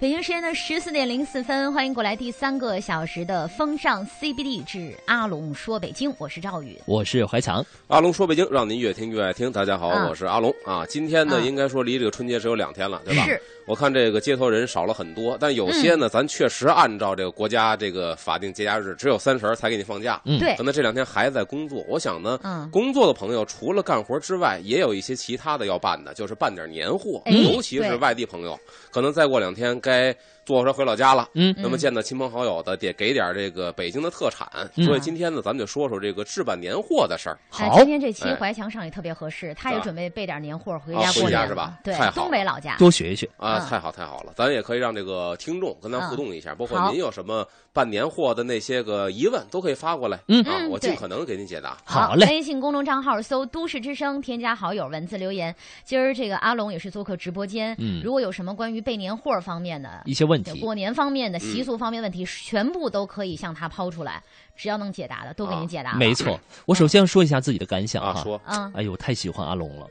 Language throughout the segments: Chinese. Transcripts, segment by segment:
北京时间的十四点零四分，欢迎过来第三个小时的风尚 CBD 之阿龙说北京，我是赵宇，我是怀强。阿龙说北京，让您越听越爱听。大家好，嗯我是阿龙啊。今天呢，嗯应该说离这个春节只有两天了，对吧？是。我看这个街头人少了很多，但有些呢，咱确实按照这个国家这个法定节假日，只有三十儿才给你放假。嗯对可，能这两天还在工作。我想呢，嗯工作的朋友除了干活之外，也有一些其他的要办的，就是办点年货，嗯尤其是外地朋友，可能再过两天该坐火车回老家了。嗯。那么见到亲朋好友的，得给点这个北京的特产。嗯。所以今天呢，咱们就说说这个置办年货的事儿。哎，好。今天这期哎。怀强上也特别合适，他也啊准备备点年货回家过年。是吧？对太，好东北老家。多学一学。啊，嗯。太好太好了，咱也可以让这个听众跟咱嗯。互动一下，包括您有什么办年货的那些个疑问，都可以发过来，嗯。我尽可能给您解答。好嘞。微信公众账号搜“都市之声”，添加好友，文字留言。今儿这个阿龙也是做客直播间，嗯。如果有什么关于备年货方面的一些问题，过年方面的习嗯俗方面问题，全部都可以向他抛出来，只要能解答的都给您解答了。没错。我首先要说一下自己的感想啊，说嗯，哎呦，太喜欢阿龙了，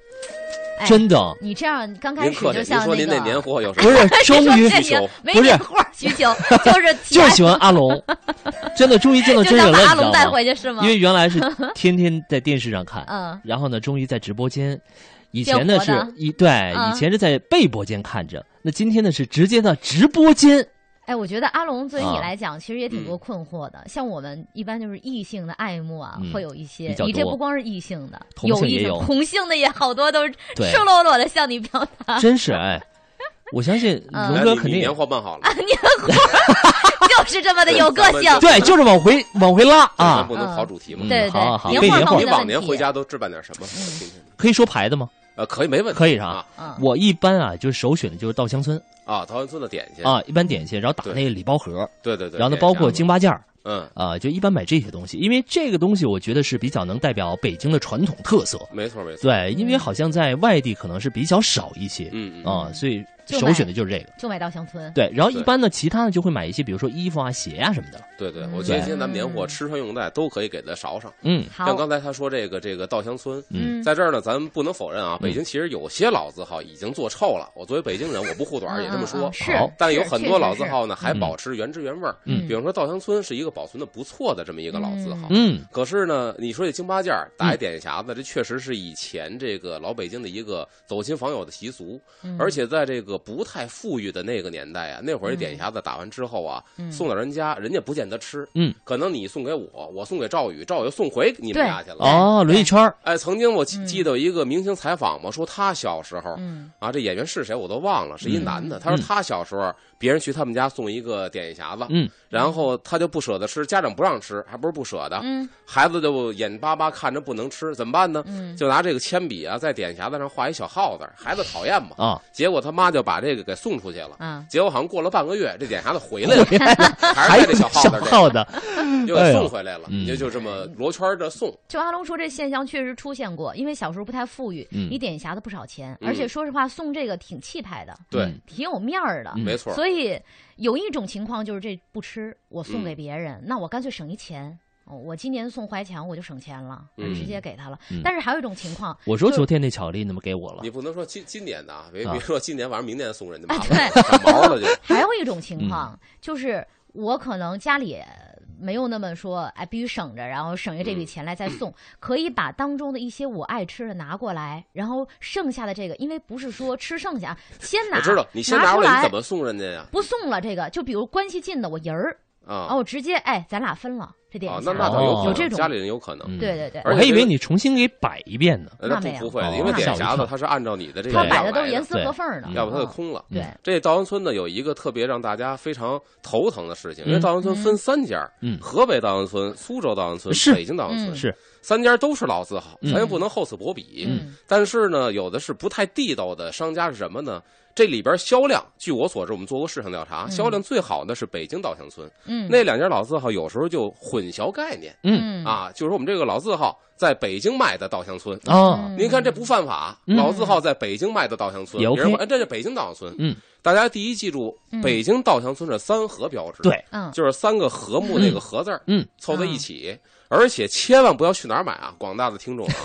哎真的你这样刚开始您客气，您就像那个说您那年货有什 么不？是，终于需求没不是年货需求，就是就喜欢阿龙，真的终于见到真人了，把阿龙带？回去是吗？因为原来是天天在电视上看，嗯，然后呢，终于在直播间。以前呢是变活的一对，嗯以前是在被播间看着，那今天呢是直接的直播间。哎，我觉得阿龙作为你啊来讲，其实也挺多困惑的。像我们一般就是异性的爱慕啊，嗯会有一些你这不光是异性的，同性异性也有同性的也好多都是 赤裸裸的向你表达，真是哎，我相信嗯龙哥肯定年货办好了，年货 就是这么的有个性。对，就是往回往回拉啊不。能跑主题嘛嗯。对对年货你往年回家都置办点什么？可以说牌子吗？呃，可以，没问题，可以是吧啊。嗯，我一般啊，就是首选的就是稻香村啊，稻香村的点心，啊，一般点心，然后打那个礼包盒，对对对，然后呢，包括京八件儿嗯，啊，就一般买这些东西，因为这个东西我觉得是比较能代表北京的传统特色。没错没错，对，因为好像在外地可能是比较少一些嗯嗯。啊，所以首选的就是这个。就买稻香村。对，然后一般呢，其他的就会买一些，比如说衣服啊、鞋啊什么的。对对，嗯我觉得今天咱们年货嗯吃穿用戴都可以给它勺上。嗯像，刚才他说这个这个稻香村，嗯在这儿呢，咱们不能否认啊，嗯北京其实有些老字号已经做臭了。我作为北京人，我不护短也这么说。是好，但有很多老字。号呢，还嗯保持原汁原味儿。嗯比方说稻香村是一个保存的不错的这么一个老字号。嗯可是呢，你说这京八件儿打一点匣子，这确实是以前这个老北京的一个走亲访友的习俗。嗯而且在这个不太富裕的那个年代啊，那会儿这点匣子打完之后啊，嗯送到人家，人家不见得吃。嗯，可能你送给我，我送给赵宇，赵宇又送回你们家去了。哦，轮一圈儿哎，曾经我记得一个明星采访嘛，说他小时候嗯啊，这演员是谁我都忘了，是一男的。他说嗯他小时候别人去他们家送一个点心匣子，嗯，然后他就不舍得吃，家长不让吃，还不是不舍得，嗯。孩子就眼巴巴看着不能吃，怎么办呢？嗯，就拿这个铅笔啊，在点心匣子上画一小耗子，孩子讨厌嘛，啊，结果他妈就把这个给送出去了。嗯。结果好像过了半个月，这点匣子回来了，还是带这小耗子这号的，又给送回来了，嗯。也就这么罗圈着送。就阿龙说，这现象确实出现过，因为小时候不太富裕，嗯。你点心匣子不少钱，嗯。而且说实话，送这个挺气派的，对，嗯。挺有面儿的。嗯。没错。所以有一种情况就是这不吃，我送嗯给别人，那我干脆省一钱。哦，我今年送怀强，我就省钱了，嗯直接给他了。嗯但是还有一种情况，我说昨天那巧克力怎么给我了你？不能说今今年的啊，别啊别说今年晚上明年送人家哎麻烦，长毛了就。还有一种情嗯况、就是我可能家里。没有那么说，哎，必须省着，然后省下这笔钱来再送，可以把当中的一些我爱吃的拿过来，然后剩下的这个，因为不是说吃剩下，先拿，我知道，你先拿过来，你怎么送人家呀？不送了？这个就比如关系近的，我人儿，啊哦，直接哎，咱俩分了这点那那倒有哦可能，有这种。家里人有可能。嗯。对对对，我还以为你重新给摆一遍呢。呃那不不会因为点吓我一跳匣子它是按照你的这个他摆的都是严丝合缝的，要不它就嗯空了。对，这稻香村呢有一个特别让大家非常头疼的事情，因为嗯。稻香村分三家，嗯。河北稻香村、苏州稻香村、北京稻香村嗯。是。三家都是老字号，嗯。咱又不能厚此薄彼。嗯。但是呢，有的是不太地道的商家是什么呢？这里边销量，据我所知，我们做过市场调查，嗯。销量最好的是北京稻香村。嗯，那两家老字号有时候就混淆概念嗯。嗯。啊，就是我们这个老字号在北京卖的稻香村。啊，嗯。您看这不犯法，嗯。老字号在北京卖的稻香村，也 OK 别人说哎，这是北京稻香村。嗯，大家第一记住嗯，北京稻香村是三合标志，，对，嗯。就是三个和睦那个和字儿，嗯，凑在一起。而且千万不要去哪儿买啊，广大的听众啊，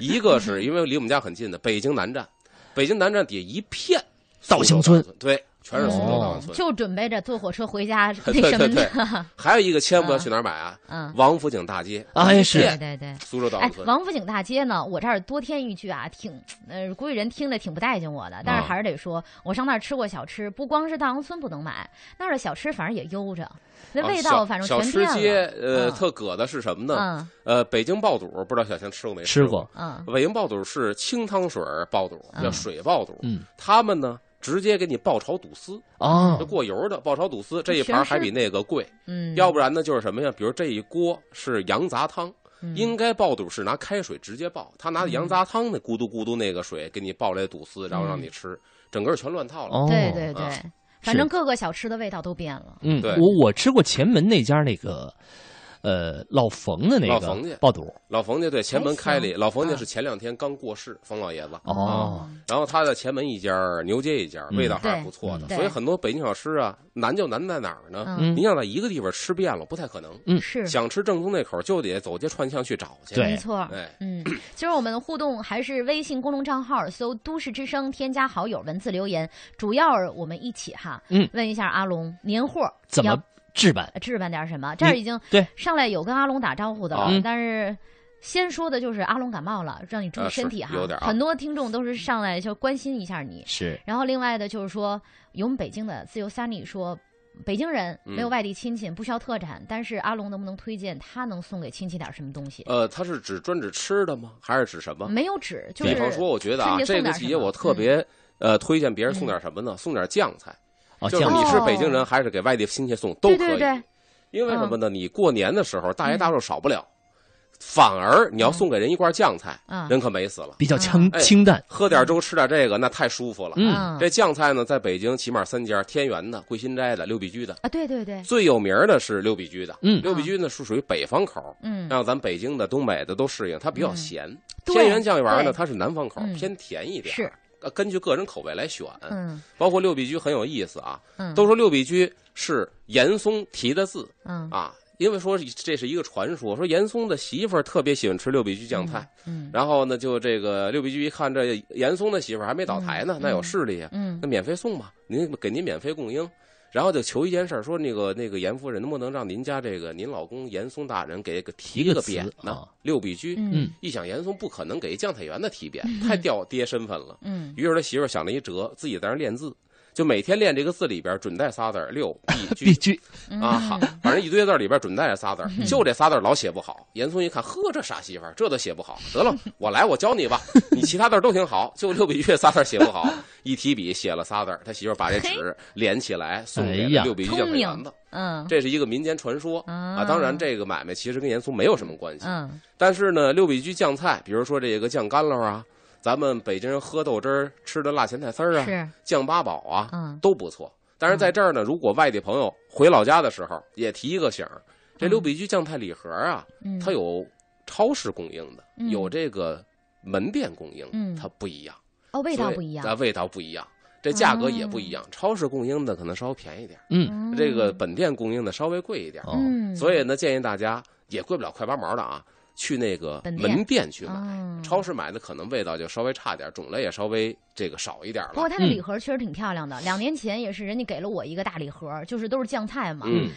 一个是因为离我们家很近的北京南站，北京南站底下一片稻香村，对，全是苏州大哦万村。就准备着坐火车回家 那对什么对对的。还有一个千万不要去哪儿买啊？嗯，王府井大街，哎是对对对。哎苏州大。王府井大街呢？我这儿多添一句啊，挺呃，估计人听着挺不待见我的，但是啊还是得说，我上那儿吃过小吃，不光是大王村不能买，那儿的小吃反正也悠着，那味道反正啊小全变小吃街。，呃，嗯特葛的是什么呢？嗯呃，北京爆肚，不知道小强吃过没？吃过。嗯北京爆肚是清汤水爆肚，嗯叫水爆肚。嗯，他们呢直接给你爆炒肚丝，啊就，过油的爆炒肚丝，这一盘还比那个贵。嗯，要不然呢就是什么呀？比如这一锅是羊杂汤，嗯应该爆肚是拿开水直接爆，他拿羊杂汤那咕嘟咕嘟那个水给你爆来肚丝，然后让你吃，整个全乱套了。哦，对对对啊，反正各个小吃的味道都变了。嗯，对我我吃过前门那家那个，呃，老冯的那老冯家个爆肚。老冯家对前门开里，老冯家啊是前两天刚过世，冯老爷子。哦，然后他的前门一家，牛街一家，嗯味道还是不错的。对所以很多北京小吃啊，难就难在哪儿呢？嗯，您要在一个地方吃遍了，不太可能。嗯是想吃正宗那口，就得走街串巷去找去。对没错。哎，嗯，其实我们的互动还是微信公众账号搜“都市之声”，添加好友，文字留言。主要我们一起哈，嗯问一下阿龙，年货怎么要置办？置办点什么？这儿已经对上来有跟阿龙打招呼的了，嗯但是。先说的就是阿龙感冒了，让你注意身体哈。有点啊很多听众都是上来就关心一下你。是然后另外的就是说，有我们北京的自由 Sunny 说，北京人嗯没有外地亲戚，不需要特产，但是阿龙能不能推荐他能送给亲戚点什么东西？呃，他是指专指吃的吗？还是指什么？没有指，就是比方说，我觉得啊，这个季节我特别呃推荐别人送点什么呢？送点酱菜，哦，就是酱你哦是北京人还是给外地亲戚送都可以。对对对，因为什么呢？你过年的时候大鱼大肉少不了，反而你要送给人一罐酱菜，嗯人可美死了。比较清哎清淡。喝点粥吃点这个，那太舒服了。嗯，这酱菜呢，在北京起码三家：天元的、桂新斋的、六必居的。啊，对对对，最有名的是六必居的。嗯六必居呢是属于北方口，嗯，让咱北京的、东北的都适应，它比较咸。天元酱园呢，它是南方口嗯，偏甜一点。是，呃根据个人口味来选。嗯包括六必居很有意思啊，嗯，都说六必居是严嵩题的字嗯啊，因为说这是一个传说，说严嵩的媳妇儿特别喜欢吃六必居酱菜，嗯然后呢，就这个六必居一看这严嵩的媳妇儿还没倒台呢，嗯那有势力啊，嗯那免费送吧，您给您免费供应。然后就求一件事儿，说那个那个严夫人能不能让您家这个您老公严嵩大人给个提个匾呢？啊？六必居，嗯。一想严嵩不可能给将太元的提匾，太掉爹身份了。嗯。于是他媳妇想了一辙，自己在那练字，就每天练这个字里边准带仨字儿六 必必居。啊，好，反正一堆字里边准带着仨字儿，就这仨字儿老写不好。严嵩一看，呵，这傻媳妇儿，这都写不好，得了，我来，我教你吧，你其他字儿都挺好，就六必居这仨字儿写不好，一提笔写了仨字儿，他媳妇儿把这纸连起来送给六必居酱菜园子。嗯。这是一个民间传说。啊啊，当然这个买卖其实跟严嵩没有什么关系，嗯。但是呢，六必居酱菜，比如说这个酱干捞啊，咱们北京人喝豆汁儿吃的辣咸菜丝儿啊，酱八宝啊，嗯都不错。但是在这儿呢，如果外地朋友回老家的时候，也提一个醒儿，这六必居酱菜礼盒啊，嗯它有超市供应的，嗯有这个门店供应嗯，它不一样，哦味道不一样啊，味道不一样，这价格也不一样。超市供应的可能稍微便宜点，嗯这个本店供应的稍微贵一点嗯所以呢，建议大家也贵不了快八毛的啊，去那个门店去买。嗯超市买的可能味道就稍微差点，种类也稍微这个少一点了。不过它的嗯礼盒确实挺漂亮的，两年前也是人家给了我一个大礼盒，就是都是酱菜嘛。嗯，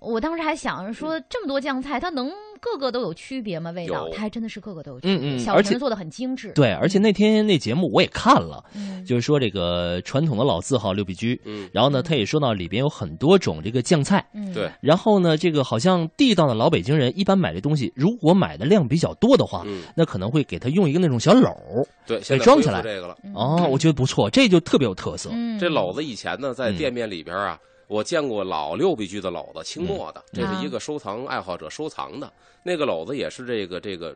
我当时还想着说，这么多酱菜，它能个个都有区别吗？味道它还真的是个个都有区别。嗯嗯而且小陈做的很精致。对，而且那天那节目我也看了，嗯，就是说这个传统的老字号六必居，嗯，然后呢，嗯他也说到里边有很多种这个酱菜，嗯对，然后呢，这个好像地道的老北京人一般买这东西，如果买的量比较多的话，嗯，那可能会给他用一个那种小篓儿。对，现在恢装起来复这个了。嗯哦，我觉得不错，这就特别有特色。嗯这篓子以前呢，在嗯店面里边啊，我见过老六必居的篓子，清末的，这啊是一个收藏爱好者收藏的。那个篓子也是这个这个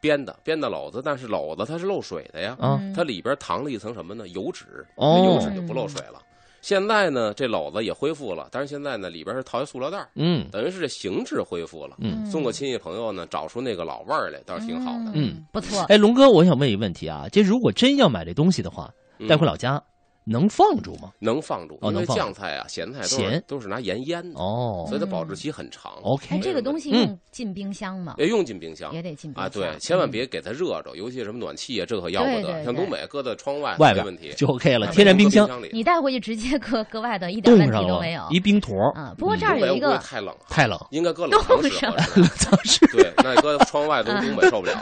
编的编的篓子，但是篓子它是漏水的呀，它里边淌了一层什么呢？油脂，哦那油脂就不漏水了。现在呢，这篓子也恢复了，但是现在呢，里边是套一塑料袋，嗯等于是这形制恢复了。嗯，送个亲戚朋友呢，找出那个老味儿来，倒是挺好的。嗯，不错。哎，龙哥，我想问一个问题啊，这如果真要买这东西的话，嗯带回老家，能放住吗？能放住，因为哦能放住酱菜啊、咸菜都是咸都是拿盐腌的，哦所以它保质期很长。，OK，哎，这个东西嗯用进冰箱吗？也用进冰箱也得进冰啊，箱。对，千万嗯别给它热着，尤其什么暖气啊，这可要不得。像东北搁在窗外外边没问题，就 OK 了，啊天然冰箱里。你带回去直接搁搁外头，一点问题都没有。一冰坨儿，嗯，不过这儿有一个太冷了，太冷，应该搁冷藏室冻上合适。藏室对，那搁窗外都 东北受不了。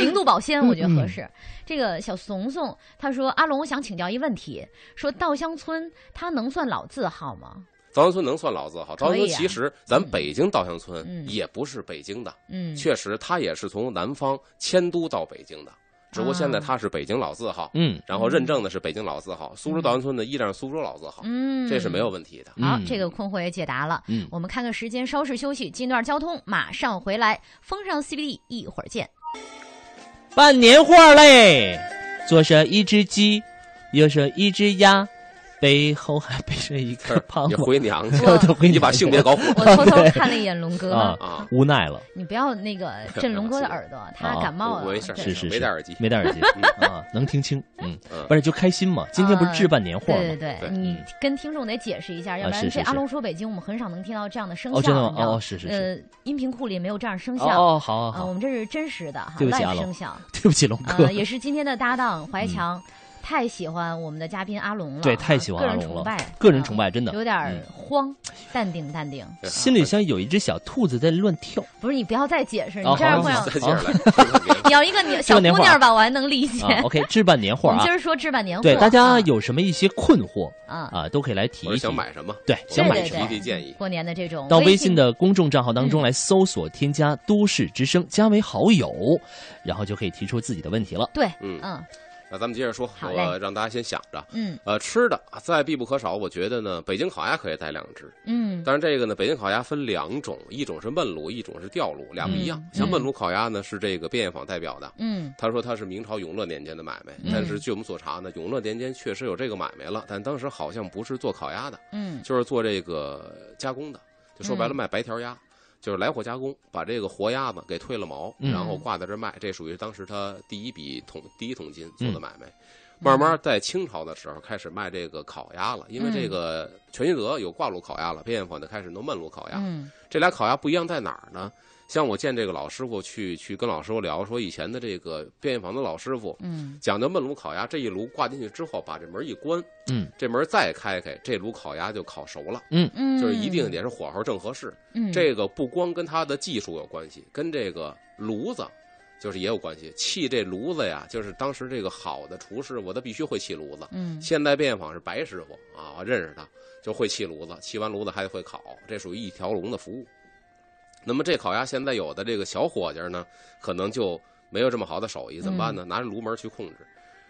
零度保鲜，我觉得嗯合适。这个小怂怂他说：“阿龙，我想请教一问题，说稻香村它能算老字号吗？稻香村能算老字号，稻香村其实咱北京稻香村嗯也不是北京的，嗯，确实它也是从南方迁都到北京的，只不过现在它是北京老字号，嗯然后认证的是北京老字号。苏州稻香村呢依然是苏州老字号，嗯，这是没有问题的。好，嗯这个困惑也解答了。嗯我们看看时间，稍事休息，进段交通，马上回来。风尚 CBD，一会儿见。办年货嘞，左手一只鸡，右手一只鸭，背后还背着一个 胖你子。回娘去，我回你把性别搞 混我偷偷看了一眼龙哥，啊啊！无奈了，你不要那个震龙哥的耳朵，他啊感冒了。没事，对是是没戴耳机。没戴耳机啊，能听清，嗯嗯，不是就开心嘛？今天不是置办年货对对吗？对，对你嗯跟听众得解释一下，要不然这阿龙说北京，我们很少能听到这样的声哦，效。真的哦，是是是，呃，音频库里没有这样声效。哦，好好啊，我，们这是真实的哈，live 对不起阿龙声效。对不起龙哥呃，，也是今天的搭档怀强，太喜欢我们的嘉宾阿龙了，对，啊太喜欢个阿龙了人崇拜，，个人崇拜，真的啊，有点慌，淡定淡定。心里像有一只小兔子在乱跳。不是你不要再解释，你哦这样会让 你要一个小姑娘吧，我还能理解。啊，OK，置办年货啊我们今，儿说置办年货，对大家啊有什么一些困惑啊，啊，都可以来提一提。想买什么？对，想买什么提？提建议。过年的这种到微信信的公众账号当中来搜索添加“都市之声”，加为好友，然后就可以提出自己的问题了。对，嗯，嗯那咱们接着说，我让大家先想着。嗯呃，吃的再必不可少，我觉得呢，北京烤鸭可以带两只。嗯但是这个呢，北京烤鸭分两种，一种是焖炉，一种是吊炉，俩不一样。嗯像焖炉烤鸭呢，是这个便宜坊代表的。嗯他说他是明朝永乐年间的买卖，嗯但是据我们所查呢，永乐年间确实有这个买卖了，但当时好像不是做烤鸭的，嗯就是做这个加工的，就说白了嗯卖白条鸭，就是来货加工，把这个活鸭子给退了毛，嗯然后挂在这儿卖，这属于当时他第一笔桶第一桶金做嗯的买卖。慢慢在清朝的时候开始卖这个烤鸭了，因为这个全聚德有挂炉烤鸭了，便宜坊就开始弄焖炉烤鸭。嗯这俩烤鸭不一样在哪儿呢？像我见这个老师傅去去跟老师傅聊，说以前的这个便宜坊的老师傅嗯讲究焖炉烤鸭，这一炉挂进去之后，把这门一关，嗯这门再开开，这炉烤鸭就烤熟了。嗯，就是一定得是火候正合适。嗯这个不光跟他的技术有关系，跟这个炉子就是也有关系。砌这炉子呀，就是当时这个好的厨师，我都必须会砌炉子。嗯现在便坊是白师傅啊，我认识他，就会砌炉子，砌完炉子还得会烤，这属于一条龙的服务。那么这烤鸭现在有的这个小伙计呢，可能就没有这么好的手艺，怎么办呢？拿着炉门去控制。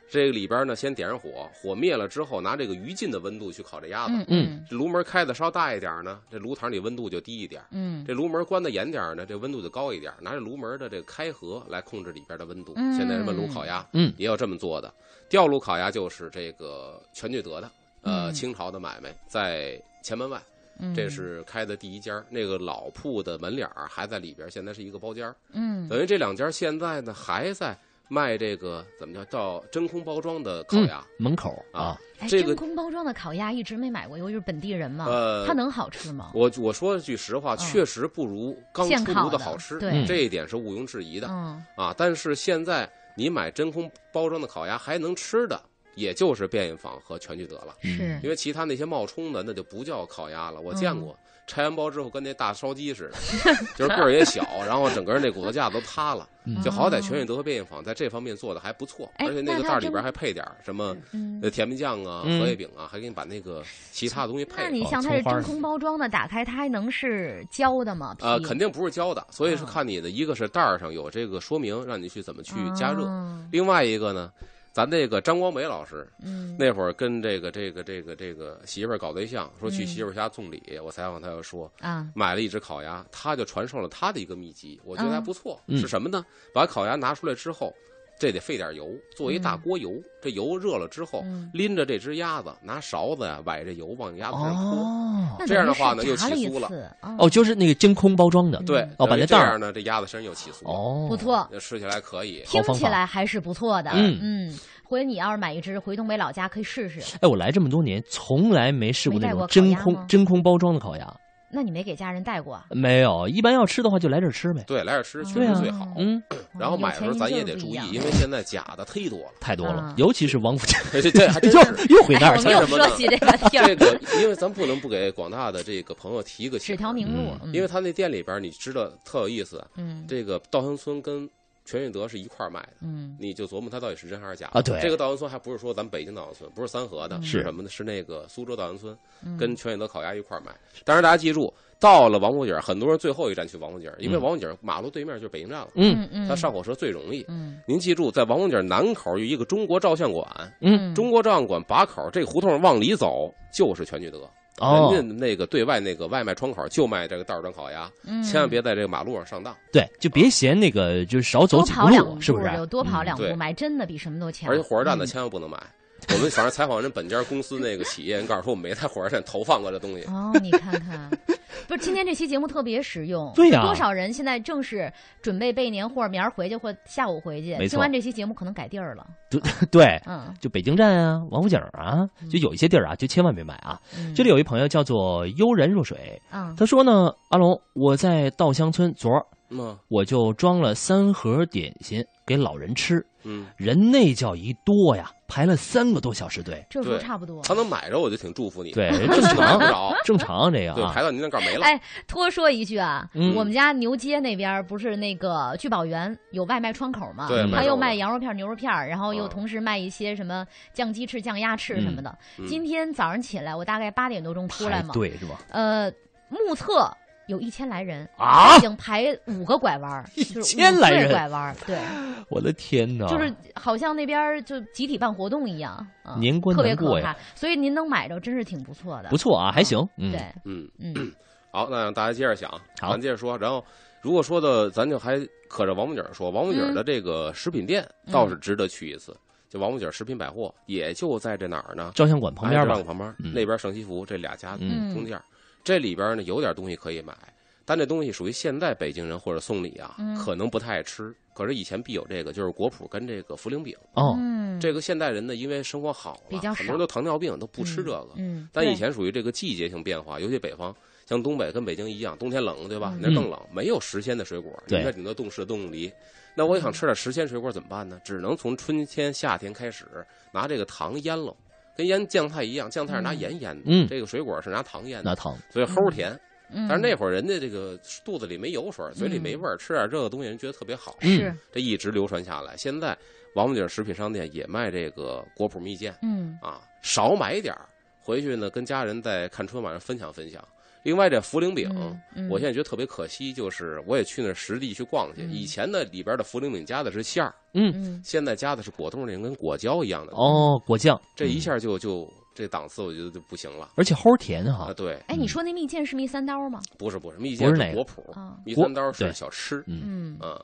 这个里边呢，先点上火，火灭了之后，拿这个余烬的温度去烤这鸭子。嗯嗯这炉门开的稍大一点呢，这炉膛里温度就低一点；嗯这炉门关的严点呢，这温度就高一点。拿着炉门的这个开合来控制里边的温度。嗯现在焖炉烤鸭，嗯也有这么做的。吊炉烤鸭就是这个全聚德的，呃，嗯清朝的买卖，在前门外，嗯，这是开的第一家。那个老铺的门脸儿还在里边，现在是一个包间儿嗯等于这两家现在呢还在卖这个怎么叫叫真空包装的烤鸭。门口啊啊，哎，这个真空包装的烤鸭一直没买过，由于是本地人嘛，呃它能好吃吗？我我说句实话，确实不如刚出炉的好吃，对嗯这一点是毋庸置疑的嗯啊。但是现在你买真空包装的烤鸭还能吃的，也就是便宜坊和全聚德了，是。因为其他那些冒充的那就不叫烤鸭了。我见嗯。过，拆完包之后跟那大烧鸡似的，就是个儿也小，然后整个那骨头架都塌了。嗯。就好歹全聚德和便宜坊在这方面做的还不错，哎而且那个袋儿里边还配点儿什么甜面酱啊、嗯荷叶饼啊，还给你把那个其他的东西配上。那你像它是真空包装的，打开它还能是焦的吗？呃，肯定不是胶的，所以是嗯看你的，一个是袋儿上有这个说明，让你去怎么去加热；嗯另外一个呢，咱这个张光美老师嗯。那会儿跟这个这个这个这个媳妇儿搞对象，说去嗯。媳妇儿家送礼，我采访他要说啊。买了一只烤鸭，他就传授了他的一个秘籍，我觉得还不错，嗯。是什么呢？把烤鸭拿出来之后，这得费点油，做一大嗯锅油，这油热了之后，嗯拎着这只鸭子，拿勺子呀崴着油往鸭子上泼。哦这样的话呢又起酥了哦哦，就是那个真空包装的，对，哦把等于那袋儿这样呢，这鸭子身上又起酥了。哦，不错，那吃起来可以。听起来还是不错的。嗯嗯，回你要是买一只回东北老家可以试试。哎，我来这么多年，从来没试过那种真空真空包装的烤鸭，那你没给家人带过啊？没有。一般要吃的话，就来这儿吃呗。对，来这儿吃确实最好。嗯，然后买的时候咱也得注意，因为现在假的忒多了。太多了啊，尤其是王府井，这这还真又是。又回那儿去了。又说起这个地儿，这个，因为咱不能不给广大的这个朋友提个醒指条明路，嗯因为他那店里边，你知道特有意思，嗯这个稻香村跟全聚德是一块儿卖的，嗯。你就琢磨它到底是真还是假。啊对。这个稻香村还不是说咱北京稻香村，不是三河的，是是。什么呢？是那个苏州稻香村嗯。跟全聚德烤鸭一块儿卖。当然大家记住，到了王府井，很多人最后一站去王府井，因为嗯。王府井马路对面就是北京站了，嗯嗯嗯，他上火车最容易。嗯。您记住，在王府井南口有一个中国照相馆，嗯，中国照相馆把口这个胡同往里走就是全聚德。哦，人家那个对外那个外卖窗口就卖这个袋儿装烤鸭，嗯千万别在这个马路上上当。对，就别嫌那个就是少走多几步路，跑两步，是不是？有多跑嗯两步，对买真的比什么都强。而且火车站的嗯千万不能买。我们反正采访人本家公司那个企业，人告诉说我没在火车站投放过这东西。哦，你看看，不是今天这期节目特别实用，对呀多少人现在正是准备备年货，明儿回去或下午回去，听完这期节目可能改地儿了，对，嗯，就北京站啊、王府井啊，就有一些地儿啊，就千万别买啊。嗯这里有一朋友叫做悠然若水，嗯他说呢，阿龙，我在稻香村昨儿嗯我就装了三盒点心给老人吃，嗯，人那叫一多呀，排了三个多小时队。这时候差不多。他能买着，我就挺祝福你。对，正常正常这个对，啊排。到您那盖儿没了。哎，多说一句啊，嗯我们家牛街那边儿不是那个聚宝园有外卖窗口吗？他又卖羊肉片、牛肉片儿，然后又嗯同时卖一些什么酱鸡翅、酱鸭翅什么的。嗯今天早上起来，我大概八点多钟出来嘛，对是吧？呃，目测有一千来人啊已经排五个拐弯儿，就是千来人拐弯儿，对，我的天哪！就是好像那边儿就集体办活动一样，啊年关特别难过呀可怕。所以您能买着，真是挺不错的。不错啊，还行。嗯，对，嗯，嗯 好，那让大家接着想，好咱接着说。然后，如果说的，咱就还可着王府井说，王府井的这个食品店嗯倒是值得去一次。就王府井食品百货，也就在这哪儿呢？照相馆旁边吧。旁边嗯那边盛西服这俩家嗯中间，这里边呢有点东西可以买，但这东西属于现在北京人或者送礼啊嗯，可能不太爱吃。可是以前必有这个，就是果脯跟这个茯苓饼。哦，嗯，这个现代人呢，因为生活好了，比较很多人都糖尿病都不吃这个。嗯，但以前属于这个季节性变化，尤其北方，像东北跟北京一样，冬天冷，对吧？嗯那更冷，没有时鲜的水果，对你那顶多冻柿、冻梨。那我想吃点时鲜水果怎么办呢？只能从春天、夏天开始拿这个糖腌喽，跟腌酱菜一样，酱菜是拿盐腌的，嗯这个水果是拿糖腌的，拿糖所以齁甜。嗯，但是那会儿人家这个肚子里没油水，嘴里没味儿，吃点这个东西人觉得特别好，是这一直流传下来。现在王府井食品商店也卖这个果脯蜜饯。嗯啊，少买点儿，回去呢跟家人在看春晚上分享分享。另外这茯苓饼，嗯嗯。我现在觉得特别可惜，就是我也去那儿实地去逛去，嗯。以前的里边的茯苓饼加的是馅儿，嗯。现在加的是果冻那种跟果胶一样的，哦，果酱。这一，下就就这档次我觉得就不行了。而且齁甜啊，哈。对，哎，你说那蜜饯是蜜三刀吗？不是不是，蜜饯是果脯，啊，蜜三刀是小吃，嗯，嗯。嗯，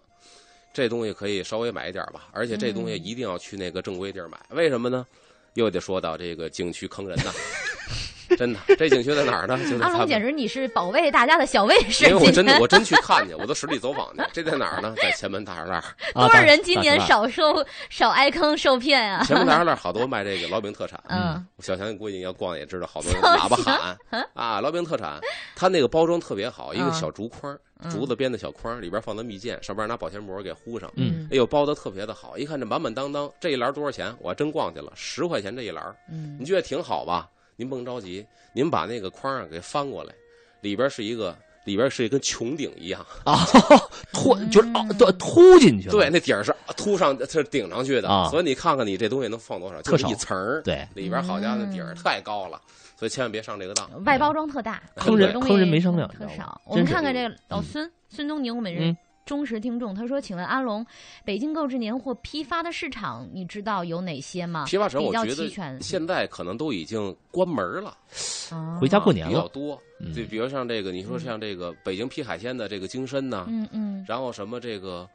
这东西可以稍微买一点吧，而且这东西嗯。一定要去那个正规地儿买，为什么呢？又得说到这个景区坑人呐，真的，这景区在哪儿呢？就在阿龙，简直你是保卫大家的小卫士，因为我真的我真去看去，我都实地走访去。这在哪儿呢？在前门大栅栏。啊 多少人今年少受少挨坑受骗啊？前门大栅栏好多卖这个烙饼特产。嗯小强估计你要逛也知道，好多喇叭喊啊，烙饼特产。它那个包装特别好，一个嗯小竹筐，嗯竹子编的小筐，里边放的蜜饯，上边拿保鲜膜给糊上。嗯哎呦，包的特别的好，一看这满满当当，这一篮多少钱？我还真逛去了，十块钱这一篮。嗯你觉得挺好吧？您甭着急，您把那个框啊给翻过来，里边是一个，里边是一跟穹顶一样。啊，突就是啊，对，突进去了。对，那顶儿是凸上，是顶上去的，啊所以你看看你这东西能放多少，就是特少一层儿，对，里边好家伙，底儿嗯太高了，所以千万别上这个当。外包装特大，坑人坑人没商量特少。我们看看这个老嗯孙孙东宁，我们嗯是忠实听众，他说：“请问阿龙，北京购置年货批发的市场，你知道有哪些吗？批发城我觉得现在可能都已经关门了，啊回家过年了。比较多。嗯就比如像这个，你说像这个北京批海鲜的这个京参呐，嗯嗯然后什么这个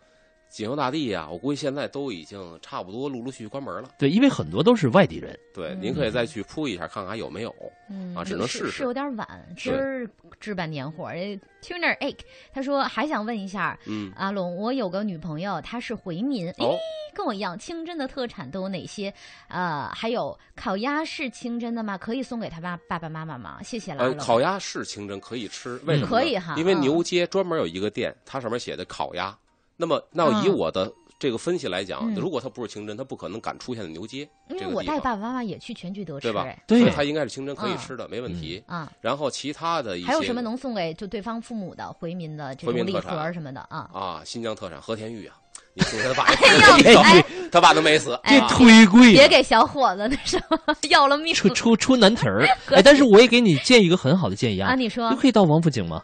锦绣大地呀、我估计现在都已经差不多陆陆续续关门了。对，因为很多都是外地人。对，嗯您可以再去铺一下，看看还有没有。嗯啊只能试试是有点晚，今儿置办年货。哎 Tuner Egg 他说还想问一下嗯，阿龙，我有个女朋友，她是回民，诶，哦，跟我一样，清真的特产都有哪些？呃，还有烤鸭是清真的吗？可以送给他爸爸爸妈妈吗？谢谢拉呃，龙。烤鸭是清真，可以吃，为什么？可以哈因为嗯牛街专门有一个店，它上面写的烤鸭。那么，那以嗯我的这个分析来讲，嗯如果它不是清真，它不可能敢出现在牛街因为我带爸爸妈妈也去全聚德吃，对吧哎？对所以它应该是清真可以嗯吃的，没问题。啊，然后其他的一些还有什么能送给就对方父母的回民的这种礼盒什么的啊？啊？新疆特产和田玉啊，你送他爸，他爸都没死，哎这啊忒贵，别给小伙子那什么要了命出出出难题儿。哎，但是我也给你建一个很好的建议啊！啊，你说你可以到王府井吗？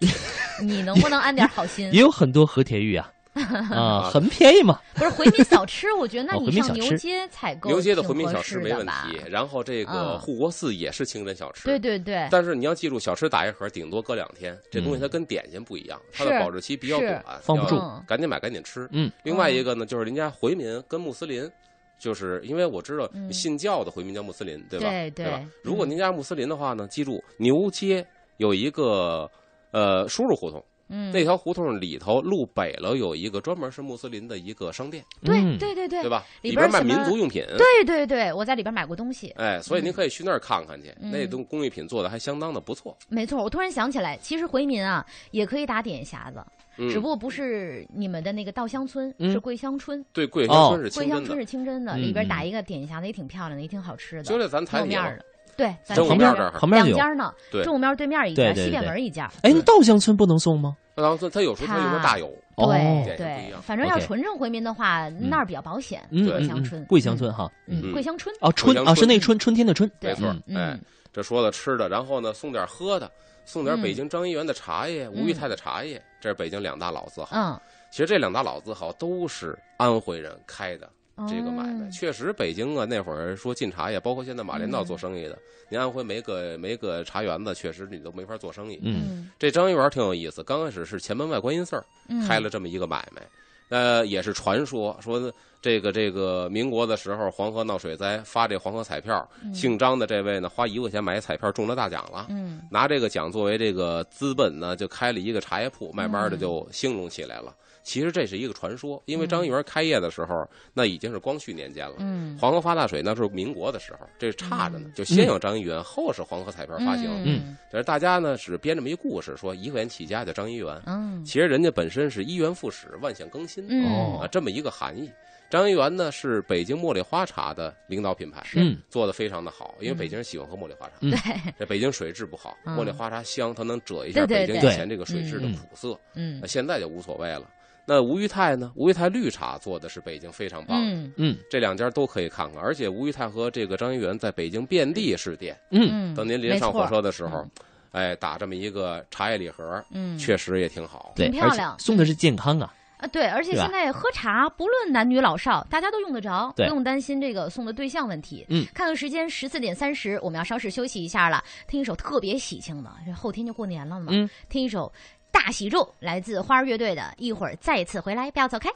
你能不能安点好心也？有很多和田玉啊，啊，很便宜嘛。不是回民小吃，我觉得那哦你上牛街采购牛街的回民小吃没问题。然后这个嗯护国寺也是清真小吃，对对对，但是你要记住，小吃打一盒顶多搁两天，这东西它跟点心不一样，它的保质期比较短，放不住赶紧买赶紧吃。嗯，另外一个呢，就是人家回民跟穆斯林，就是因为我知道嗯信教的回民叫穆斯林，对吧？对对吧对？如果您家穆斯林的话呢，记住牛街有一个呃叔叔胡同，嗯，那条胡同里头路北了有一个专门是穆斯林的一个商店，对嗯对对对对吧？里里边卖民族用品。对对对，我在里边买过东西。哎，所以您可以去那儿看看去，嗯那东工艺品做的还相当的不错。没错，我突然想起来，其实回民啊也可以打点匣子，嗯只不过不是你们的那个稻香村，嗯是桂香村。对，桂哦香村是清真的桂香村，是清真的，嗯里边打一个点匣子也挺漂亮的，也挺好吃的，就在咱台底下肉面儿的。对，咱正前面午面这儿旁边就有。两家呢，对正午庙对面一家，对对西便门一家。哎，那稻香村不能送吗？稻香村它有时候它有时候大有，哦对对样，反正要 OK 纯正回民的话，那儿比较保险。嗯，对嗯嗯桂香村桂香村哈。嗯，嗯桂香村。哦，春啊，桂香村是那春春天的春。对没错嗯。哎嗯，这说的吃的，然后呢送点喝的，送点嗯北京张一元的茶叶、吴裕泰的茶叶，这是北京两大老字号。嗯，其实这两大老字号都是安徽人开的这个买卖。哦确实，北京啊那会儿说进茶叶，包括现在马连道做生意的，您安徽没个没个茶园子，确实你都没法做生意。嗯嗯，这张一元挺有意思，刚开始是前门外观音寺开了这么一个买卖，呃，也是传说说这个这个民国的时候黄河闹水灾，发这黄河彩票，姓张的这位呢花一块钱买彩票中了大奖了。嗯拿这个奖作为这个资本呢，就开了一个茶叶铺，慢慢的嗯就兴隆起来了。其实这是一个传说，因为张一元开业的时候，那已经是光绪年间了。嗯，黄河发大水那是民国的时候，这差着呢嗯，就先有张一元，后是黄河彩票发行。嗯但是大家呢只编这么一故事，说一块钱起家叫张一元，嗯其实人家本身是一元复始，万象更新嗯哦啊，这么一个含义。张一元呢是北京茉莉花茶的领导品牌，嗯做的非常的好，因为北京人喜欢喝茉莉花茶。嗯对，这北京水质不好，嗯茉莉花茶香，它能遮一下北京以前这个水质的嗯苦涩。嗯那现在就无所谓了。那吴裕泰呢？吴裕泰绿茶做的是北京非常棒的，嗯嗯这两家都可以看看。而且吴裕泰和这个张一元在北京遍地是店。嗯嗯，等您临上火车的时候，哎，打这么一个茶叶礼盒，嗯，确实也挺好。对，挺漂亮送的是健康啊。啊，对，而且现在喝茶，不论男女老少，大家都用得着，不用担心这个送的对象问题。嗯，看看时间，十四点三十，我们要稍事休息一下了，听一首特别喜庆的，这后天就过年了嘛。嗯，听一首《大喜咒》，来自花儿乐队的，一会儿再次回来，不要走开。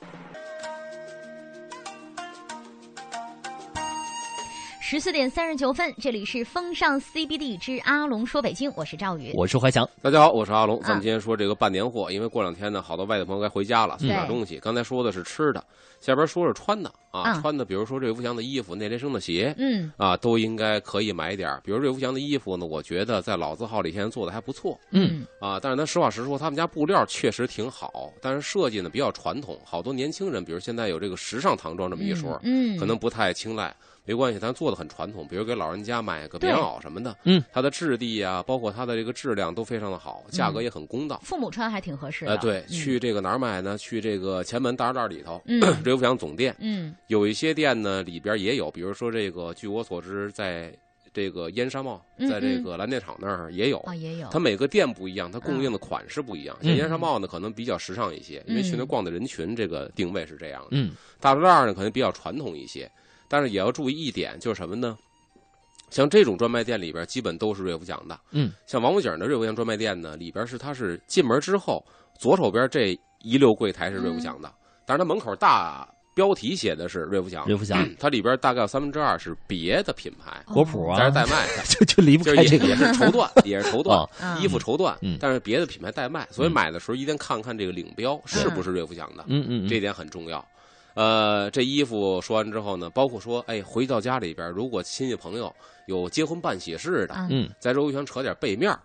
十四点三十九分，这里是风尚 CBD 之阿龙说北京，我是赵宇。我是怀强。大家好，我是阿龙。啊咱们今天说这个办年货，因为过两天呢，好多外地朋友该回家了，送点东西。刚才说的是吃的，下边说说穿的啊，啊穿的，比如说瑞福祥的衣服、内联升的鞋，嗯啊，都应该可以买点。比如瑞福祥的衣服呢，我觉得在老字号里现在做的还不错嗯啊。但是咱实话实说，他们家布料确实挺好，但是设计呢比较传统。好多年轻人，比如现在有这个时尚唐装这么一说，嗯，可能不太青睐。没关系，咱做的很传统，比如给老人家买个棉袄什么的，嗯，它的质地啊、包括它的这个质量都非常的好，价格也很公道。父母穿还挺合适的。呃，对，嗯去这个哪儿买呢？去这个前门大栅栏里头，嗯瑞福祥总店嗯有一些店呢，里边也有，比如说这个，据我所知，在这个燕山帽，嗯在这个蓝电厂那儿也有。啊也有。它每个店不一样，它供应的款式不一样。像嗯燕山帽呢，可能比较时尚一些，因为去那嗯逛的人群这个定位是这样的。嗯大栅栏呢，可能比较传统一些，但是也要注意一点，就是什么呢？像这种专卖店里边，基本都是瑞福祥的。嗯，像王府井的瑞福祥专卖店呢，里边是它是进门之后左手边这一溜柜台是瑞福祥的，但是它门口大标题写的是瑞福祥，瑞福祥 它里边大概有三分之二是别的品牌，国普啊但是代卖的。就就离不就是也开这个也是绸缎，也是绸缎衣服绸缎嗯，但是别的品牌代卖，所以嗯买的时候一定看看这个领标是不是瑞福祥的，嗯嗯嗯这点很重要。呃，这衣服说完之后呢，包括说，哎，回到家里边，如果亲戚朋友有结婚办喜事的，啊嗯。在瑞福祥扯点背面儿，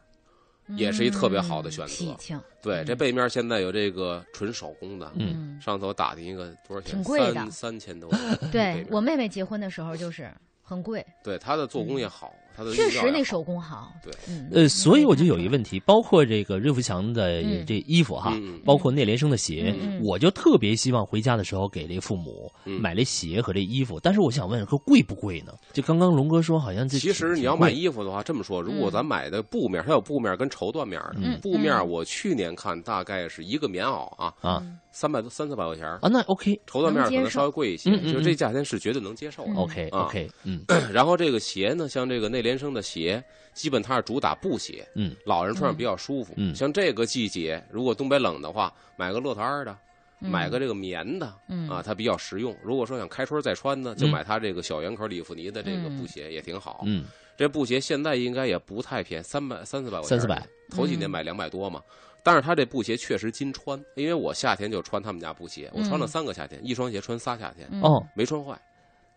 也是一特别好的选择。嗯喜庆，对，嗯。这背面现在有这个纯手工的，嗯。上头打听一个多少钱？挺贵的。三三千多。对我妹妹结婚的时候就是很贵，对它的做工也好，它的确实那手工好。对，嗯，呃，所以我就有一个，问题，包括这个瑞福祥的嗯这衣服哈，嗯包括内联升的鞋，我就特别希望回家的时候给这父母嗯买这鞋和这衣服。但是我想问，说贵不贵呢？就刚刚龙哥说，好像这其实你要买衣服的话，这么说，如果嗯咱买的布面，它有布面跟绸缎面的。嗯布面嗯我去年看大概是一个棉袄啊，啊三百多三四百块钱儿，啊，那 OK 绸缎面可能稍微贵一些，就这价钱是绝对能接受的。嗯。OK 啊 OK，嗯。然后这个鞋呢，像这个内联升的鞋，基本它是主打布鞋，嗯。老人穿上比较舒服。嗯。像这个季节，如果东北冷的话，买个骆驼二的，嗯。买个这个棉的嗯。啊，它比较实用。如果说想开春再穿呢，就嗯买它这个小圆口里弗尼的这个嗯布鞋也挺好。嗯。这布鞋现在应该也不太便宜，三百三四百块钱。三四百，嗯头几年买两百多嘛。但是他这布鞋确实经穿，因为我夏天就穿他们家布鞋，我穿了嗯。三个夏天，一双鞋穿仨夏天，嗯。哦，没穿坏，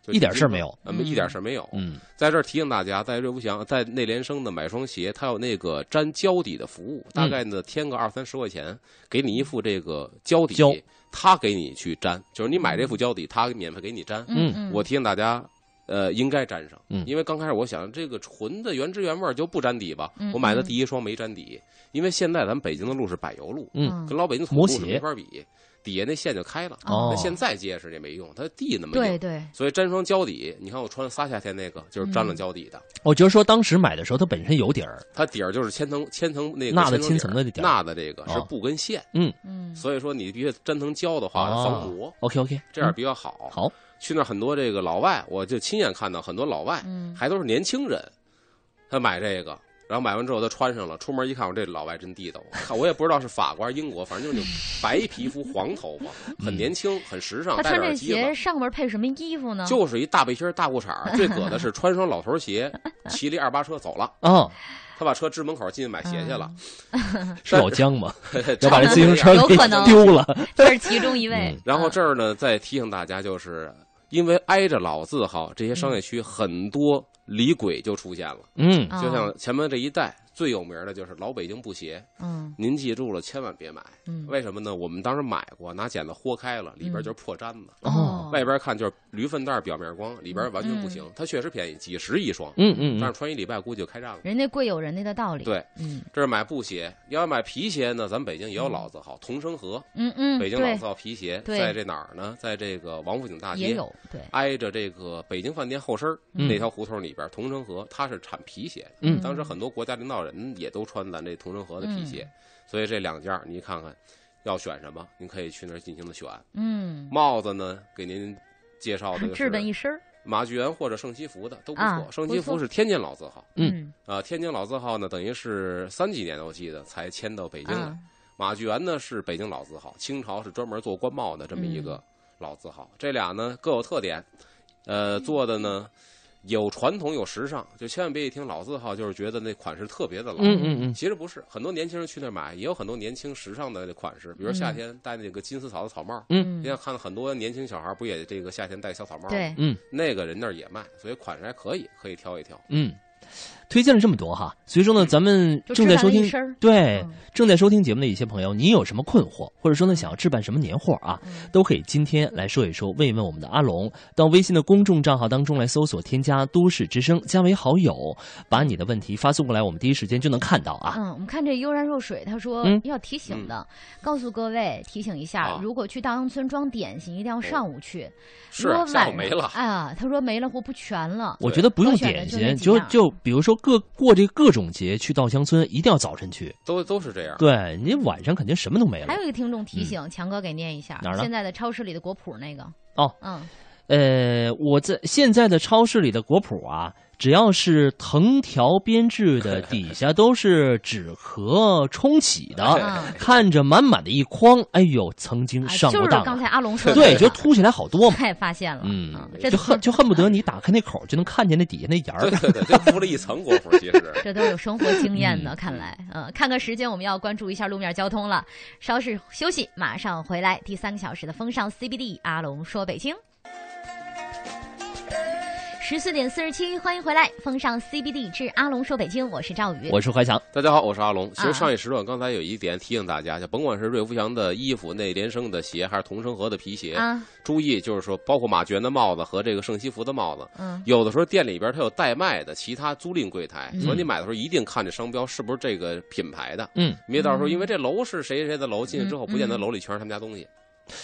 就一点事儿没有一点事儿没有。嗯。在这儿提醒大家，在瑞福祥、在内联升的买双鞋，它有那个粘胶底的服务，大概呢添个二三十块钱，给你一副这个胶底胶，他给你去粘，就是你买这副胶底，他免费给你粘。嗯。我提醒大家。呃，应该粘上，嗯。因为刚开始我想这个纯的原汁原味就不粘底吧，嗯我买的嗯。第一双没粘底，因为现在咱们北京的路是柏油路，嗯跟老北京土路是没法比，底下那线就开了，哦。那线再结实也没用，它地那么硬，对对，所以粘双胶底，你看我穿了仨夏天那个就是粘了胶底的，我就是说当时买的时候它本身有底儿，它底儿就是千层千层那个钠的千千层的底儿钠的这个是哦布跟线，嗯。嗯，所以说你必须粘层胶的话哦防磨，OK OK，这样比较好。好，去那儿很多这个老外，我就亲眼看到很多老外，嗯还都是年轻人，他买这个，然后买完之后他穿上了，出门一看，我这老外真地道，看我也不知道是法国还是英国，反正就是那种白皮肤、黄头发，很年轻，很时尚，戴他穿这。鞋上边配什么衣服呢？就是一大背心大裤衩儿，最葛的是穿双老头鞋，骑了一二八车走了。哦，他把车支门口进去买鞋去了，是老姜吗？要要把这自行车给有可能丢了，这是其中一位嗯。然后这儿呢，再提醒大家，就是因为挨着老字号，这些商业区很多李鬼就出现了。嗯嗯就像前面这一带最有名的就是老北京布鞋，嗯您记住了，千万别买。嗯为什么呢？我们当时买过，拿剪子豁开了，里边就是破毡子，哦外边看就是驴粪蛋表面光，里边完全不行。它确实便宜，几十一双，嗯嗯嗯但是穿一礼拜估计就开战了。人家贵有人家的道理。对，嗯这是买布鞋，要买皮鞋呢，咱北京也有老字号，同生河，嗯嗯，北京老字号皮鞋，在这哪儿呢？在这个王府井大街，也有对。挨着这个北京饭店后身儿嗯那条胡同里边，同生河它是产皮鞋的。嗯当时很多国家领导人也都穿咱这同生河的皮鞋，所以这两件儿你看看要选什么，您可以去那儿进行的选。嗯，帽子呢，给您介绍的是一身。马具园或者盛西福的都不啊错。圣不错西福是天津老字号嗯啊，天津老字号呢，等于是三几年的我记得才迁到北京来。啊马具园呢是北京老字号，清朝是专门做官帽的这么一嗯个老字号。这俩呢各有特点，呃，做的呢有传统有时尚，就千万别一听老字号就是觉得那款式特别的老。嗯嗯嗯其实不是，很多年轻人去那儿买，也有很多年轻时尚的款式，比如夏天戴那个金丝草的草帽。嗯你想看很多年轻小孩不也这个夏天戴小草帽？对，嗯那个人那儿也卖，所以款式还可以，可以挑一挑。嗯，推荐了这么多哈，所以说呢，咱们正在收听。对嗯正在收听节目的一些朋友，你有什么困惑，或者说呢想要置办什么年货啊，嗯都可以今天来说一说，问一问我们的阿龙。到微信的公众账号当中来搜索添加“都市之声”，加为好友，把你的问题发送过来，我们第一时间就能看到啊。嗯，我们看这悠然若水，他说嗯要提醒的，告诉各位提醒一下啊，如果去稻香村装点心，一定要上午去。是如果晚下午没了，啊，他说没了或不全了。我觉得不用点心，就就比如说各过这各种节去稻香村，一定要早晨去。都都是这样。对你晚上肯定什么都没了还。有一个听众提醒，强哥给念一下哪儿，呢现在的超市里的果脯那个。哦嗯，呃，我在现在的超市里的果脯啊，只要是藤条编制的，底下都是纸壳冲洗的，嗯看着满满的一筐。哎呦，曾经啊就是上过当啊。刚才阿龙说的，对，就凸起来好多嘛。太发现了，嗯就恨就恨不得你打开那口就能看见那底下那沿儿对。对对，就铺了一层果脯，其实。这都有生活经验嗯的，看来，嗯，看看时间，我们要关注一下路面交通了。稍事休息，马上回来。第三个小时的风尚 CBD，阿龙说北京。十四点四十七，欢迎回来，风尚 CBD 之阿龙说北京，我是赵宇。我是怀强，大家好，我是阿龙。其啊。实上一时段刚才有一点提醒大家，就甭管是瑞福祥的衣服、内联升的鞋，还是同生和的皮鞋，啊，注意就是说，包括马娟的帽子和这个圣西服的帽子，嗯。有的时候店里边它有代卖的其他租赁柜台，嗯。所以你买的时候一定看这商标是不是这个品牌的，嗯，别到时候因为这楼是谁谁谁的楼，进去之后嗯。不见得楼里全是他们家东西，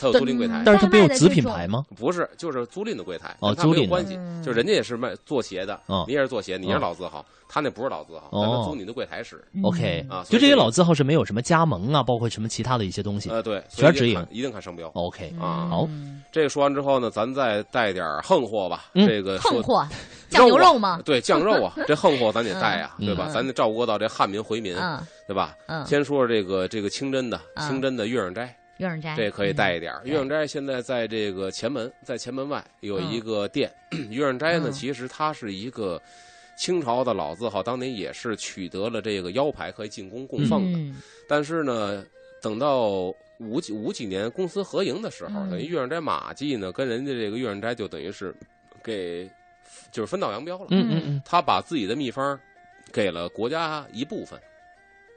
它有租赁柜台。但是它没有子品牌吗？不是，就是租赁的柜台，哦租赁关系，嗯就人家也是卖做鞋的，哦你也是做鞋，你也是哦老字号，他那不是老字号，哦但他租你的柜台使。OK，啊所以这个就这些老字号是没有什么加盟啊，包括什么其他的一些东西。呃，对，全是直营一定看一定看商标。OK，啊好嗯这个说完之后呢，咱再带点横货吧。嗯这个横货，酱牛肉吗啊？对，酱肉啊，这横货咱得带啊，嗯对吧？嗯咱得照顾到这汉民回民，嗯对吧？嗯，先说说这个这个清真的嗯清真的月影斋，月影斋，这可以带一点儿。对月影斋现在在这个前门，在前门外有一个店。月影斋呢，嗯其实它是一个清朝的老字号，当年也是取得了这个腰牌可以进宫供奉的。嗯但是呢，等到五几五几年公私合营的时候，嗯等于月影斋马记呢跟人家这个月影斋就等于是给就是分道扬镳了。嗯嗯嗯，他把自己的秘方给了国家一部分，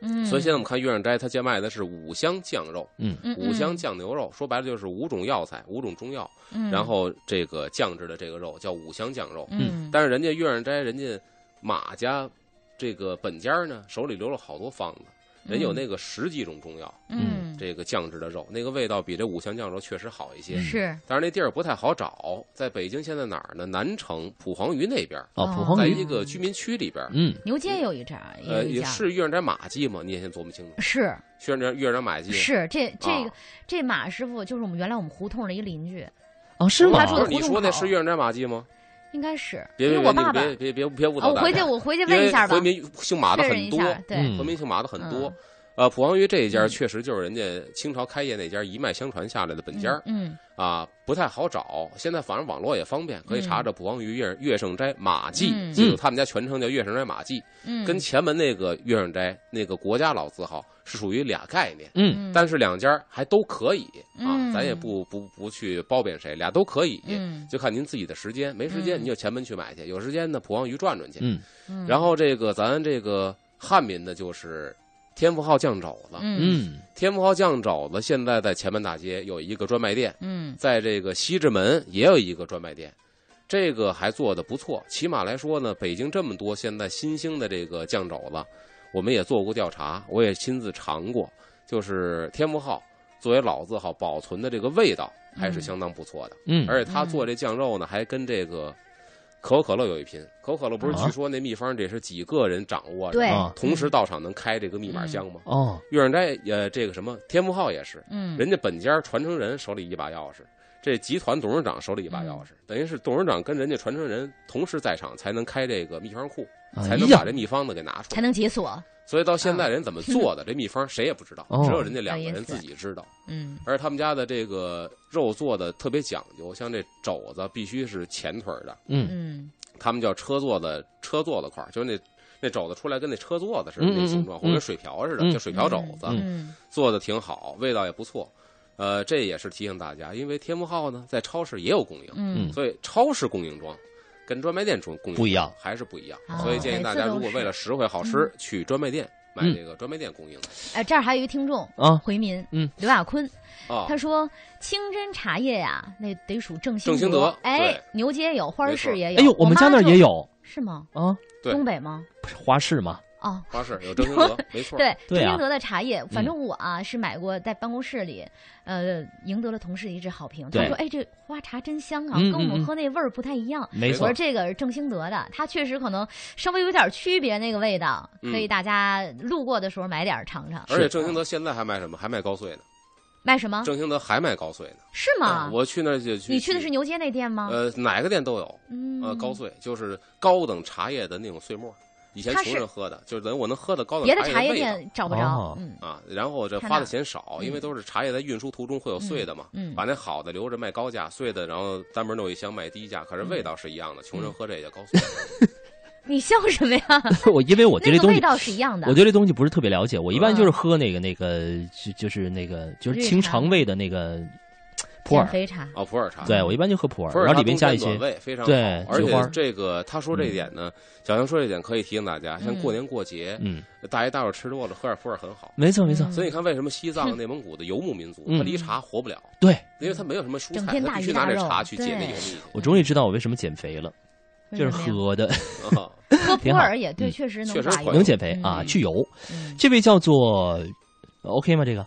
嗯，所以现在我们看月上斋，他家卖的是五香酱肉、嗯。五香，酱牛肉，说白了就是五种药材、五种中药，嗯。然后这个酱制的这个肉叫五香酱肉。嗯，但是人家月上斋，人家马家这个本家呢，手里留了好多方子，人有那个十几种中药，嗯这个酱制的肉，那个味道比这五香酱肉确实好一些。是但是那地儿不太好找，在北京现在哪儿呢？南城蒲黄鱼那边，哦，哦蒲黄鱼，在一个居民区里边。嗯，牛街有一家，也呃，也是月影斋马记吗？你也先琢磨清楚。是月影斋月影斋马记是这这个啊这马师傅就是我们原来我们胡同的一邻居，哦，是吗他？住的不是你说那是月影斋马记吗？应该是别别别，别别别别误导我。回去我回去问一下吧回，民姓马的很多，对，嗯回民姓马的很多嗯。呃，普黄鱼这一家嗯。确实就是人家清朝开业那家一脉相传下来的本家嗯啊，不太好找。现在反正网络也方便，可以查着普黄鱼月月盛斋马记嗯，记住他们家全称叫月盛斋马记，嗯，跟前门那个月盛斋那个国家老字号是属于俩概念。嗯。但是两家还都可以啊嗯，咱也不不不去褒贬谁，俩都可以，嗯。就看您自己的时间。没时间嗯。你就前门去买去，有时间呢普黄鱼转转去。嗯。嗯。然后这个咱这个汉民的就是天福号酱肘子，嗯。嗯天福号酱肘子现在在前门大街有一个专卖店，嗯。在这个西直门也有一个专卖店。这个还做的不错，起码来说呢，北京这么多现在新兴的这个酱肘子，我们也做过调查，我也亲自尝过，就是天福号作为老字号保存的这个味道还是相当不错的，嗯，而且他做这酱肉呢，还跟这个可口可乐有一拼。可口可乐不是啊？据说那秘方得是几个人掌握的，对。啊，同时到场能开这个密码箱吗？哦，月影斋呃，这个什么天福号也是，嗯。人家本家传承人手里一把钥匙，这集团董事长手里一把钥匙，等于是董事长跟人家传承人同时在场，才能开这个秘方库，才能把这秘方子给拿出来。才能解锁，所以到现在人怎么做的，这秘方谁也不知道，哦只有人家两个人自己知道。嗯而他们家的这个肉做的特别讲究，像这肘子必须是前腿的，嗯嗯他们叫车座的车座的块儿，就是那那肘子出来跟那车座子似的那形状，嗯或者水瓢似的，嗯叫水瓢肘子。嗯做的挺好，味道也不错。呃，这也是提醒大家，因为天福号呢在超市也有供应，嗯所以超市供应装跟专卖店中供应不一样还是不一样。哦所以建议大家，如果为了实惠好吃，去专卖店买嗯这个专卖店供应的哎，这儿还有一个听众啊，回民，嗯，刘亚坤，啊。他说清真茶叶呀，那得属正正兴德德，哎，牛街有，花市也有，哎呦，我们家那儿也有是吗？啊，东北吗？不是花市嘛，哦，花市有正兴德，没错。对，对啊正兴德的茶叶，反正我啊是买过，在办公室里，呃，赢得了同事的一致好评。他说：“哎，这花茶真香啊，嗯跟我们喝那味儿不太一样。”没错我说，这个是正兴德的，它确实可能稍微有点区别，那个味道，可以嗯大家路过的时候买点尝尝。而且正兴德现在还卖什么？还卖高碎呢。卖什么？正兴德还卖高碎呢。是吗？我去那儿就去。你去的是牛街那店吗？呃，哪个店都有。嗯，呃，高碎就是高等茶叶的那种碎末，以前穷人喝的，就是等于我能喝的高等别的茶叶茶叶店找不着啊。然后这花的钱少，嗯因为都是茶叶在运输途中会有碎的嘛，嗯，把那好的留着卖高价，碎的然后单门弄一箱卖低价，可是味道是一样的，穷人嗯喝这也高碎。你笑什么呀？我因为我对这东西，那个味道是一样的。我对这东西不是特别了解，我一般嗯就是喝那个那个就就是那个就是清肠胃的那个普洱。茶。哦，普洱茶。对，我一般就喝普洱，然后里边加一些非常，对而且这个他说这一点呢，小杨说这一点可以提醒大家，像嗯过年过节，嗯，大爷大伙吃多了，喝点普洱很好。没错没错，嗯所以你看，为什么西藏、内蒙古的游牧民族，嗯他离茶活不了？对因为他没有什么蔬菜，他必须拿这鱼大肉茶去解那对油腻去。我终于知道我为什么减肥了，就是喝的啊 喝普洱也对，嗯确实能能减肥啊，嗯去油。嗯这位叫做 OK 吗？这个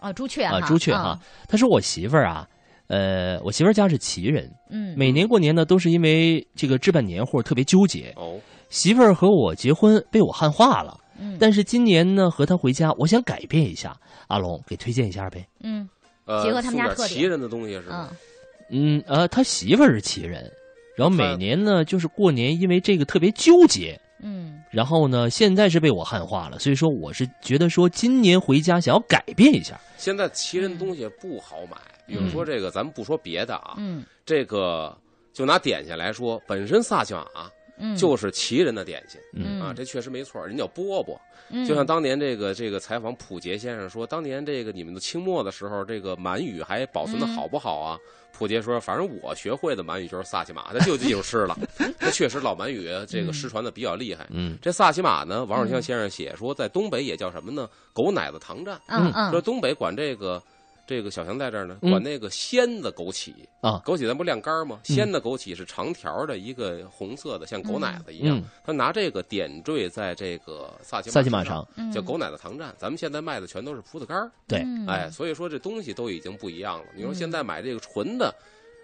哦，朱雀啊，朱雀哈，他说我媳妇儿啊，呃，我媳妇儿家是旗人，嗯，每年过年呢都是因为这个置办年货特别纠结。哦，媳妇儿和我结婚被我汉化了，嗯但是今年呢和她回家，我想改变一下。阿龙给推荐一下呗。嗯呃，结合他们家特点旗人的东西是吗嗯？嗯呃，他媳妇儿是旗人，然后每年呢就是过年因为这个特别纠结，嗯然后呢现在是被我汉化了，所以说我是觉得说今年回家想要改变一下。现在旗人东西不好买，比如说这个，咱们不说别的啊，嗯这个就拿点心来说，本身萨琪玛嗯，就是旗人的点心嗯啊，这确实没错，人叫饽饽。嗯就像当年这个这个采访普杰先生说，当年这个你们的清末的时候，这个满语还保存的嗯好不好啊？普杰说，反正我学会的满语就是萨其马，他就记住吃了。那确实老满语这个失传的比较厉害。嗯这萨其马呢，王嗯守庆先生写说，在东北也叫什么呢？狗奶子糖蘸。嗯嗯说东北管这个。这个小强在这儿呢，嗯管那个鲜的枸杞啊枸杞咱不晾干吗？嗯鲜的枸杞是长条的一个红色的，像狗奶子一样嗯。他拿这个点缀在这个萨琪萨其玛上，叫狗奶子糖蘸。咱们现在卖的全都是葡萄干儿，对嗯哎，所以说这东西都已经不一样了。你说嗯现在买这个纯的，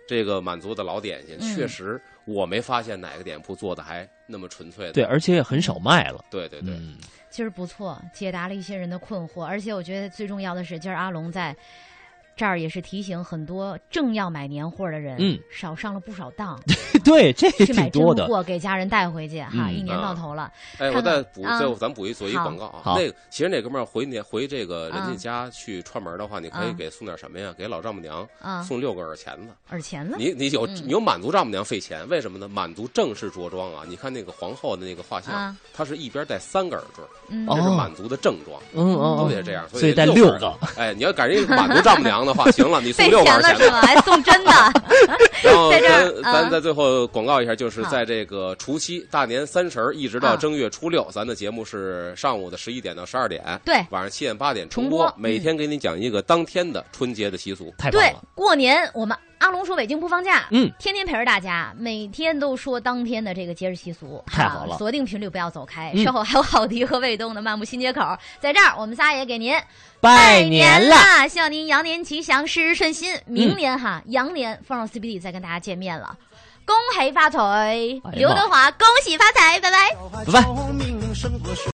这个满族的老点心，嗯确实我没发现哪个店铺做的还那么纯粹的。对，而且也很少卖了。对对对，嗯，其实不错，解答了一些人的困惑，而且我觉得最重要的是，今儿阿龙在这儿也是提醒很多正要买年货的人，嗯，少上了不少当，对，这挺多的。货给家人带回去哈，嗯一年到头了，哎，我再补，啊最后咱补一做一广告啊。那个，其实那哥们儿回年回这个人家啊家去串门的话，你可以啊给送点什么呀？给老丈母娘啊，送六个耳钳子。耳钳子，你你有嗯你有满族丈母娘费钱，为什么呢？满族正式着装啊，你看那个皇后的那个画像她，是一边戴三个耳坠，嗯这是哦满族的正装。嗯嗯嗯都得这样，所以戴六个。哎，你要赶上一个满族丈母娘的话，行了，你送费六个耳钳子。是吗？还送真的，然后在这儿咱啊咱在最后广告一下，就是在这个除夕、大年三十儿一直到啊。正月初六，咱的节目是上午的十一点到十二点，对。晚上七点八点重重播。每天给你讲一个当天的春节的习俗。对太棒了。，过年我们阿龙说北京不放假，嗯，天天陪着大家，每天都说当天的这个节日习俗，太好了。啊锁定频率不要走开，嗯。稍后还有郝迪和卫东的漫步新街口，在这儿我们仨也给您拜年啦！希望您羊年吉祥，事事顺心。明年哈，羊年放上 CBD 再跟大家见面了，恭喜发财，刘德华，恭喜发财，拜拜。拜拜。